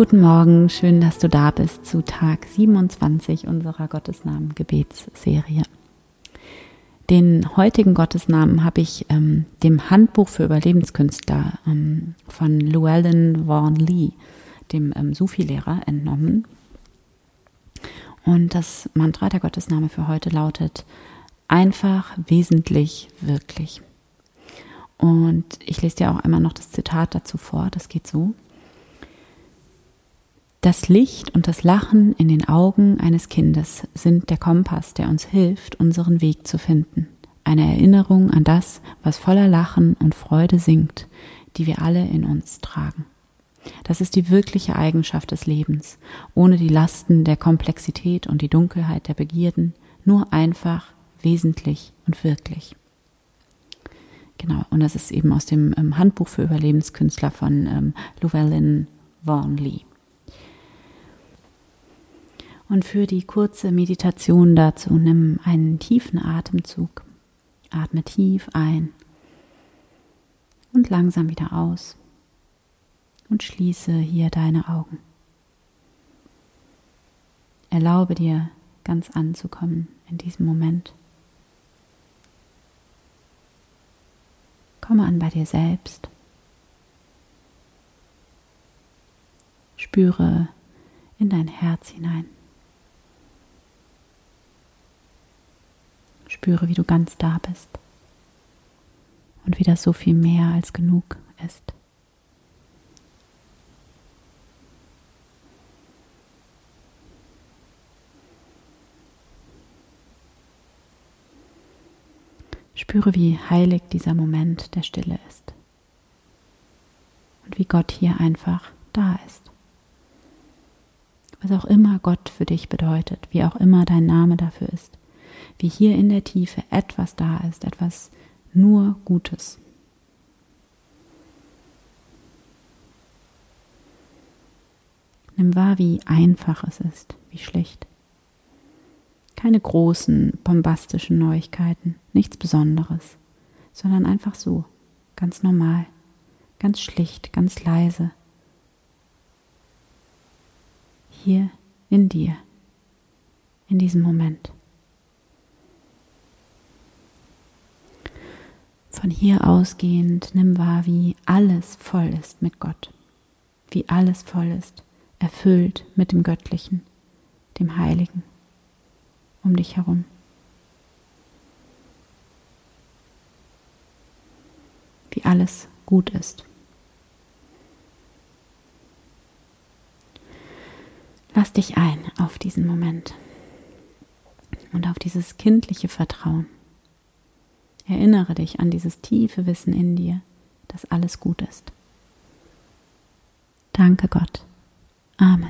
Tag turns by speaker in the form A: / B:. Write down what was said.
A: Guten Morgen, schön, dass du da bist zu Tag 27 unserer Gottesnamen-Gebetsserie. Den heutigen Gottesnamen habe ich ähm, dem Handbuch für Überlebenskünstler ähm, von Llewellyn Vaughan Lee, dem ähm, Sufi-Lehrer, entnommen. Und das Mantra der Gottesname für heute lautet einfach, wesentlich, wirklich. Und ich lese dir auch einmal noch das Zitat dazu vor, das geht so. Das Licht und das Lachen in den Augen eines Kindes sind der Kompass, der uns hilft, unseren Weg zu finden. Eine Erinnerung an das, was voller Lachen und Freude singt, die wir alle in uns tragen. Das ist die wirkliche Eigenschaft des Lebens, ohne die Lasten der Komplexität und die Dunkelheit der Begierden, nur einfach, wesentlich und wirklich. Genau, und das ist eben aus dem ähm, Handbuch für Überlebenskünstler von ähm, Llewellyn Vaughan Lee. Und für die kurze Meditation dazu nimm einen tiefen Atemzug. Atme tief ein und langsam wieder aus. Und schließe hier deine Augen. Erlaube dir ganz anzukommen in diesem Moment. Komme an bei dir selbst. Spüre in dein Herz hinein. Spüre, wie du ganz da bist und wie das so viel mehr als genug ist. Spüre, wie heilig dieser Moment der Stille ist und wie Gott hier einfach da ist. Was auch immer Gott für dich bedeutet, wie auch immer dein Name dafür ist wie hier in der Tiefe etwas da ist, etwas nur Gutes. Nimm wahr, wie einfach es ist, wie schlicht. Keine großen, bombastischen Neuigkeiten, nichts Besonderes, sondern einfach so, ganz normal, ganz schlicht, ganz leise. Hier in dir, in diesem Moment. Von hier ausgehend nimm wahr, wie alles voll ist mit Gott, wie alles voll ist, erfüllt mit dem Göttlichen, dem Heiligen um dich herum. Wie alles gut ist. Lass dich ein auf diesen Moment und auf dieses kindliche Vertrauen. Erinnere dich an dieses tiefe Wissen in dir, dass alles gut ist. Danke Gott. Amen.